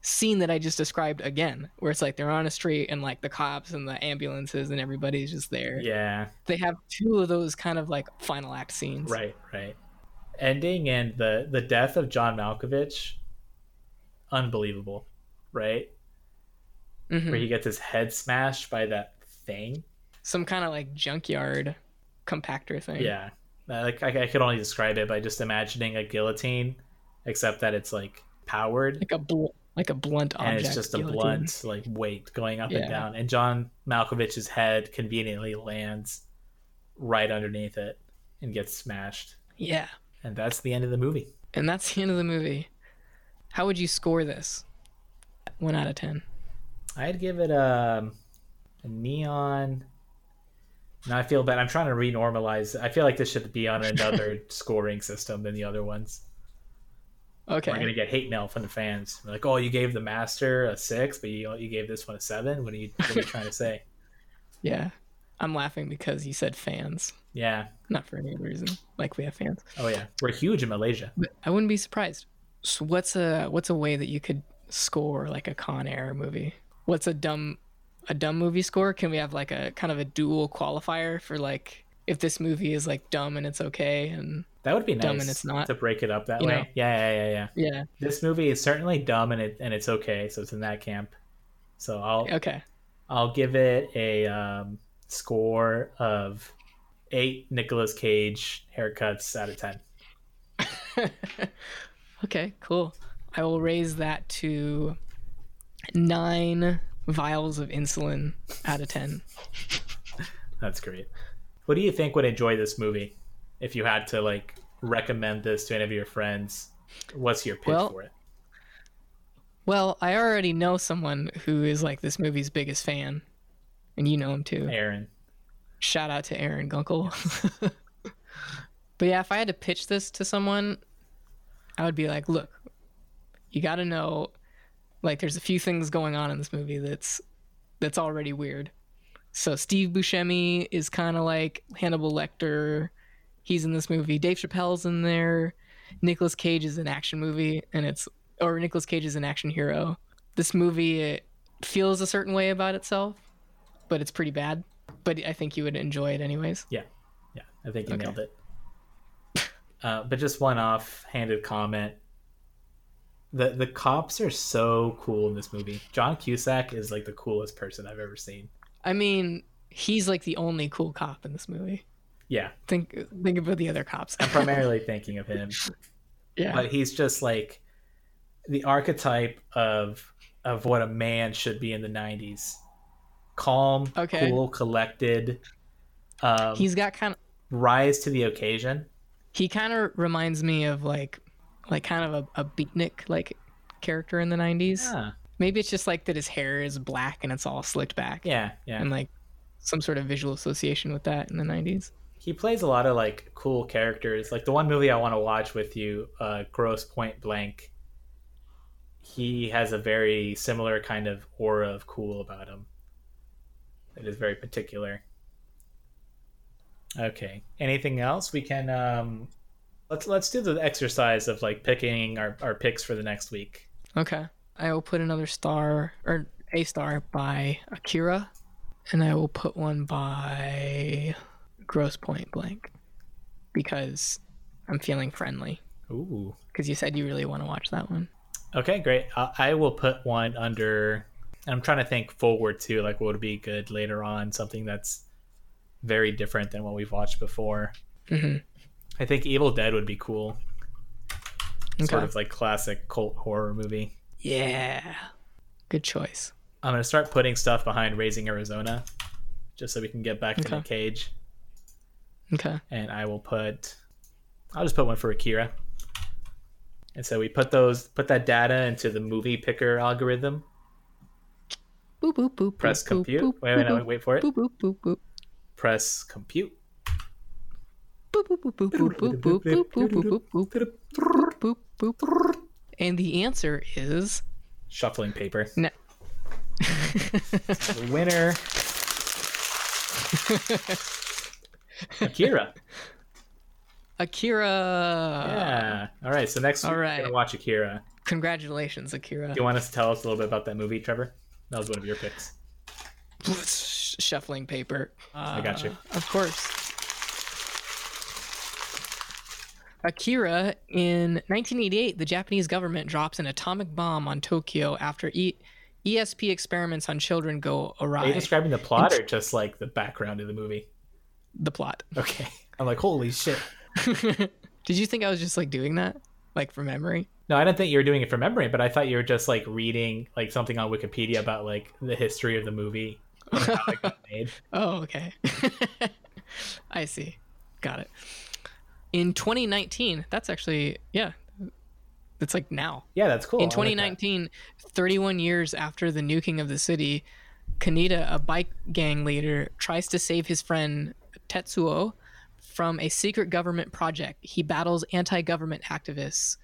scene that i just described again where it's like they're on a street and like the cops and the ambulances and everybody's just there Yeah. they have two of those kind of like final act scenes Right. Right. Ending and the the death of John Malkovich, unbelievable. Right. Mhm. Where he gets his head smashed by that thing. some kind of like junkyard compactor thing Yeah. Like I, I could only describe it by just imagining a guillotine, except that it's like powered like a bl- like a blunt object. and it's just a guillotine. blunt like weight going up and down. And John Malkovich's head conveniently lands right underneath it and gets smashed. yeah And that's the end of the movie. and that's the end of the movie how would you score this one out of ten I'd give it a, a neon. Now I feel bad. I'm trying to renormalize. I feel like this should be on another scoring system than the other ones. Okay We're gonna get hate mail from the fans. Like, oh, you gave the master a six, but you you gave this one a seven. What are you what are you trying to say? yeah i'm laughing because you said fans Yeah. not for any reason like we have fans Oh yeah. We're huge in Malaysia. but i wouldn't be surprised so what's a what's a way that you could score like a con air movie what's a dumb a dumb movie score can we have like a kind of a dual qualifier for like if this movie is like dumb and it's okay and That would be nice Dumb and it's not. to break it up that way. know? Yeah, yeah, yeah, yeah. yeah This movie is certainly dumb and it and it's okay, so it's in that camp. So I'll okay I'll give it a um, score of eight Nicolas Cage haircuts out of ten. okay, cool. I will raise that to nine vials of insulin out of ten. That's great. What do you think would enjoy this movie? If you had to like recommend this to any of your friends, what's your pitch Well- for it? Well, I already know someone who is like this movie's biggest fan, and you know him too. Aaron. Shout out to Aaron Gunkel. but yeah, if I had to pitch this to someone, I would be like, look, you got to know like there's a few things going on in this movie that's that's already weird. So Steve Buscemi is kind of like Hannibal Lecter. He's in this movie. Dave Chappelle's in there. Nicolas Cage is an action movie and it's or Nicolas Cage is an action hero. This movie it feels a certain way about itself, but it's pretty bad. But I think you would enjoy it anyways. Yeah, yeah, I think you Okay. nailed it. Uh, but just one off-handed comment. The the cops are so cool in this movie. John Cusack is like the coolest person I've ever seen. I mean, he's like the only cool cop in this movie. Yeah, Think think about the other cops. I'm primarily thinking of him, yeah. but he's just like the archetype of of what a man should be in the 90s. Calm, Okay. cool, collected. Um, He's got kind of rise to the occasion. he kind of reminds me of like like kind of a, a beatnik like character in the 90s. Yeah, Maybe it's just like that his hair is black and it's all slicked back. yeah, yeah. And like some sort of visual association with that in the 90s. He plays a lot of like cool characters. Like the one movie I want to watch with you, uh, Grosse Pointe Blank. He has a very similar kind of aura of cool about him. It is very particular. Okay. Anything else? We can um let's let's do the exercise of like picking our, our picks for the next week. Okay. I will put another star or a star by Akira, and I will put one by Grosse Pointe Blank because I'm feeling friendly. Ooh. Because you said you really want to watch that one. Okay, great. I, I will put one under. I'm trying to think forward to like what would be good later on, something that's very different than what we've watched before. hmm I think Evil Dead would be cool. Sort of like classic cult horror movie. Yeah. Good choice. I'm gonna start putting stuff behind Raising Arizona, just so we can get back to the cage. Okay. And I will put, I'll just put one for Akira. And so we put those, put that data into the movie picker algorithm. Boop boop boop. Press boop, compute. Boop, wait, wait, boop, no, wait for it. Boop boop boop boop. Press compute. And the answer is shuffling paper. No. winner. Akira. Akira. Yeah. All right. So next week All we're gonna watch Akira. Congratulations, Akira. Do you want us to tell us a little bit about that movie, Trevor? That was one of your picks. Shuffling paper. I got you. Uh, Of course. Akira, in 1988, the Japanese government drops an atomic bomb on Tokyo after e- ESP experiments on children go awry. Are you describing the plot or just like the background of the movie? The plot. Okay. I'm like, holy shit. Did you think I was just like doing that, like from memory? No, I didn't think you were doing it from memory, but I thought you were just like reading like something on Wikipedia about like the history of the movie how it got made. Oh, okay. I see. Got it. In 2019, that's actually yeah, it's like now. Yeah, that's cool. In I like 2019, 31 years after the nuking of the city, Kaneda, a bike gang leader, tries to save his friend Tetsuo from a secret government project. He battles anti government activists,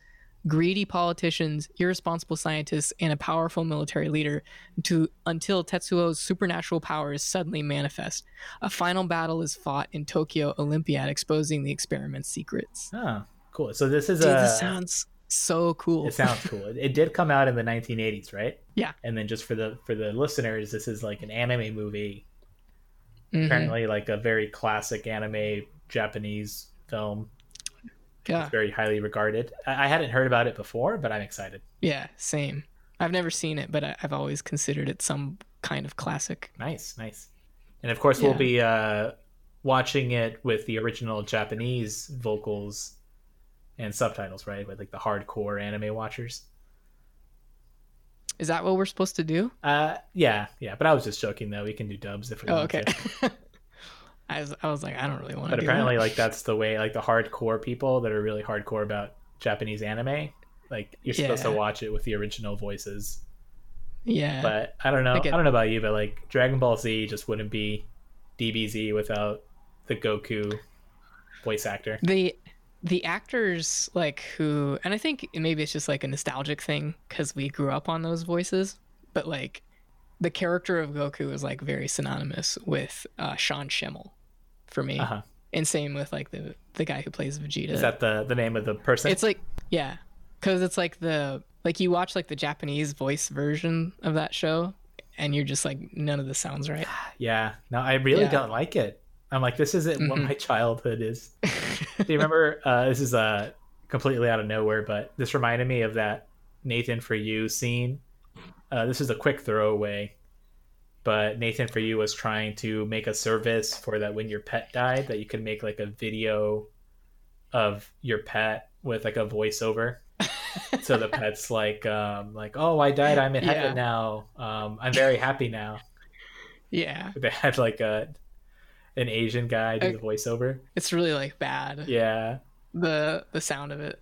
greedy politicians, irresponsible scientists, and a powerful military leader to, until Tetsuo's supernatural powers suddenly manifest. A final battle is fought in Tokyo Olympiad, exposing the experiment's secrets. Oh, cool. So this is Dude, a. this sounds so cool. It sounds cool. It, it did come out in the 1980s, right? Yeah. And then just for the for the listeners, this is like an anime movie. Mhm. Apparently, like a very classic anime Japanese film. Yeah. It's very highly regarded. I, I hadn't heard about it before, but I'm excited. Yeah, same. I've never seen it, but I, I've always considered it some kind of classic. Nice, nice. And of course, we'll be uh, watching it with the original Japanese vocals and subtitles, right? With like the hardcore anime watchers. Is that what we're supposed to do? Uh, yeah, yeah. But I was just joking, though. We can do dubs if we Oh, want okay. to. I was, I was like, I don't really want to. But apparently, that. like that's the way. Like the hardcore people that are really hardcore about Japanese anime, like you're supposed to watch it with the original voices. yeah, But I don't know. I I, don't know about you, but like Dragon Ball Z just wouldn't be DBZ without the Goku voice actor. the the actors like who, and I think maybe it's just like a nostalgic thing because we grew up on those voices, but like the character of Goku is like very synonymous with uh, Sean Schemmel for me, Uh huh. and same with like the the guy who plays Vegeta. Is that the the name of the person? It's like yeah, because it's like the like you watch like the Japanese voice version of that show, and you're just like none of this sounds right. yeah. No, I really Yeah. don't like it. I'm like, this isn't what Mhm. my childhood is. Do you remember? Uh, this is uh, completely out of nowhere, but this reminded me of that Nathan for You scene. Uh, this is a quick throwaway, but Nathan for You was trying to make a service for that when your pet died, that you could make like a video of your pet with like a voiceover. so the pet's like, um, like, oh, I died. I'm in Yeah. heaven now. Um, I'm very happy now. yeah, They had like a an Asian guy do the voiceover. it's really like bad. Yeah, The the sound of it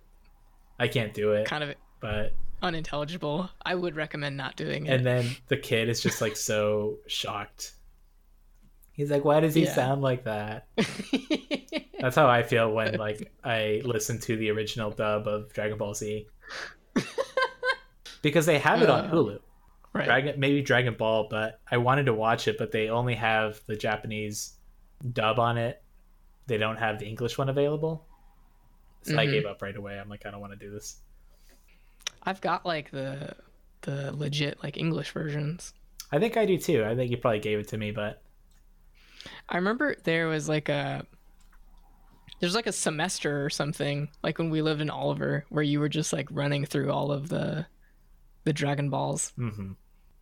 I can't do it, kind of but unintelligible. I would recommend not doing it. and then the kid is just like so shocked. He's like, "Why does he Yeah. sound like that?" That's how I feel when like I listen to the original dub of Dragon Ball Z. because they have it on Uh. Hulu. Right. Dragon maybe Dragon Ball, but I wanted to watch it, but they only have the Japanese dub on it. They don't have the English one available. So I Mhm. gave up right away. I'm like, I don't want to do this. I've got like the the legit like English versions. I think I do too. I think you probably gave it to me, but I remember there was like a there's like a semester or something like when we lived in Oliver where you were just like running through all of the the Dragon Balls mhm.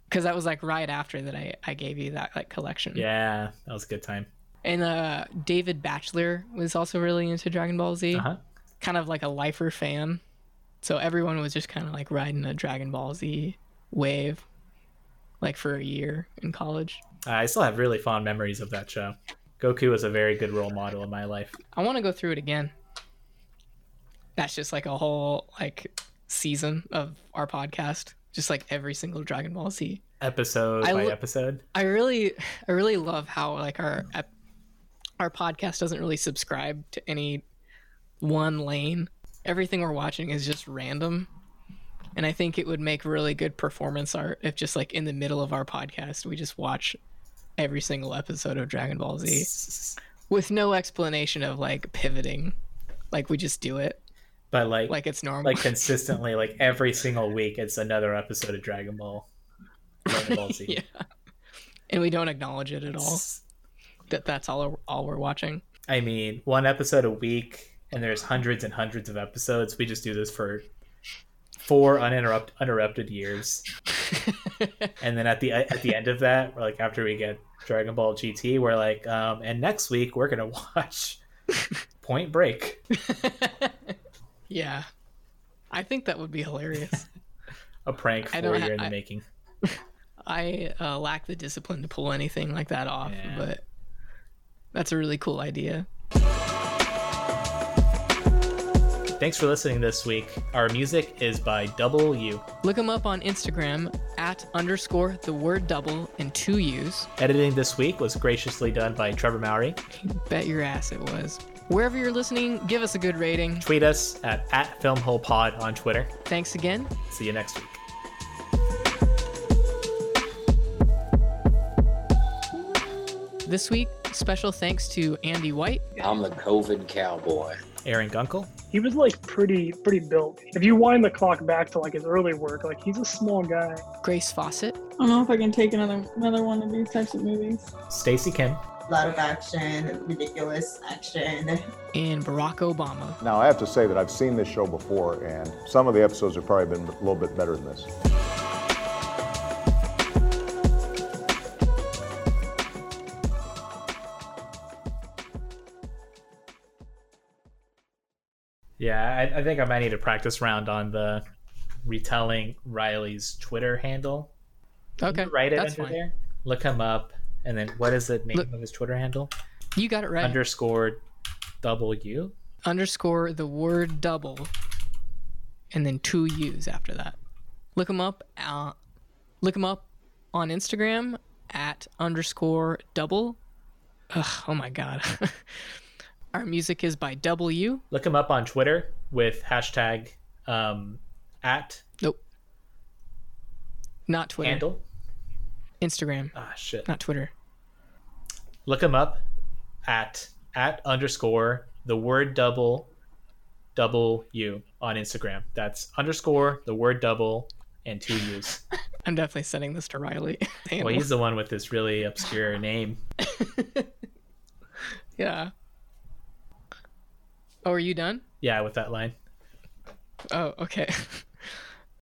because that was like right after that I I gave you that like collection. yeah, that was a good time. And uh David Batchelor was also really into Dragon Ball Z. Uh huh. kind of like a lifer fan. So everyone was just kind of like riding a Dragon Ball Z wave like for a year in college. I still have really fond memories of that show. Goku was a very good role model in my life. I want to go through it again. That's just like a whole like season of our podcast, just like every single Dragon Ball Z. Episode I by lo- episode. I really I really love how like our ep- our podcast doesn't really subscribe to any one lane. Everything we're watching is just random. And I think it would make really good performance art if just like in the middle of our podcast we just watch every single episode of Dragon Ball Z with no explanation of like pivoting. Like we just do it But like like it's normal. like consistently, like every single week, it's another episode of Dragon Ball. Dragon Ball Z. yeah. And we don't acknowledge it at all. That that's all all we're watching. I mean, one episode a week, and there's hundreds and hundreds of episodes. We just do this for four uninterrupted uninterrupted years, and then at the at the end of that, we're like after we get Dragon Ball GT, we're like, um, and next week we're gonna watch Point Break, yeah. I think that would be hilarious. a prank for year in the I- making. I uh, lack the discipline to pull anything like that off, Yeah. but that's a really cool idea. Thanks for listening this week. Our music is by Double U. Look them up on Instagram at underscore the word double and two U's. Editing this week was graciously done by Trevor Mowry. Bet your ass it was. Wherever you're listening, give us a good rating. Tweet us at, at FilmHolePod on Twitter. Thanks again. See you next week. This week, special thanks to Andy White, I'm the COVID cowboy. Aaron Gunkel. He was like pretty pretty built. If you wind the clock back to like his early work, like he's a small guy. Grace Fawcett, I don't know if I can take another another one of these types of movies. Stacy Kim. A lot of action, ridiculous action. and Barack Obama. Now, I have to say that I've seen this show before, and some of the episodes have probably been a little bit better than this. Yeah, I, I think I might need a practice round on the retelling Riley's Twitter handle. Okay, write it that's under fine. there. Look him up, and then what is the name Look- of his Twitter handle? You got it right. Underscore W. underscore the word double and then two U's after that. Look him up. Uh, look him up on Instagram at underscore double. Ugh, oh my god. Our music is by W. Look him up on Twitter with hashtag um, at Nope. Not Twitter. handle. Instagram, Ah, shit. not Twitter. Look him up at at underscore the word double double U on Instagram. That's underscore the word double and two U's. I'm definitely sending this to Riley. Well, he's the one with this really obscure name. yeah. Oh, are you done? Yeah, with that line. Oh, okay.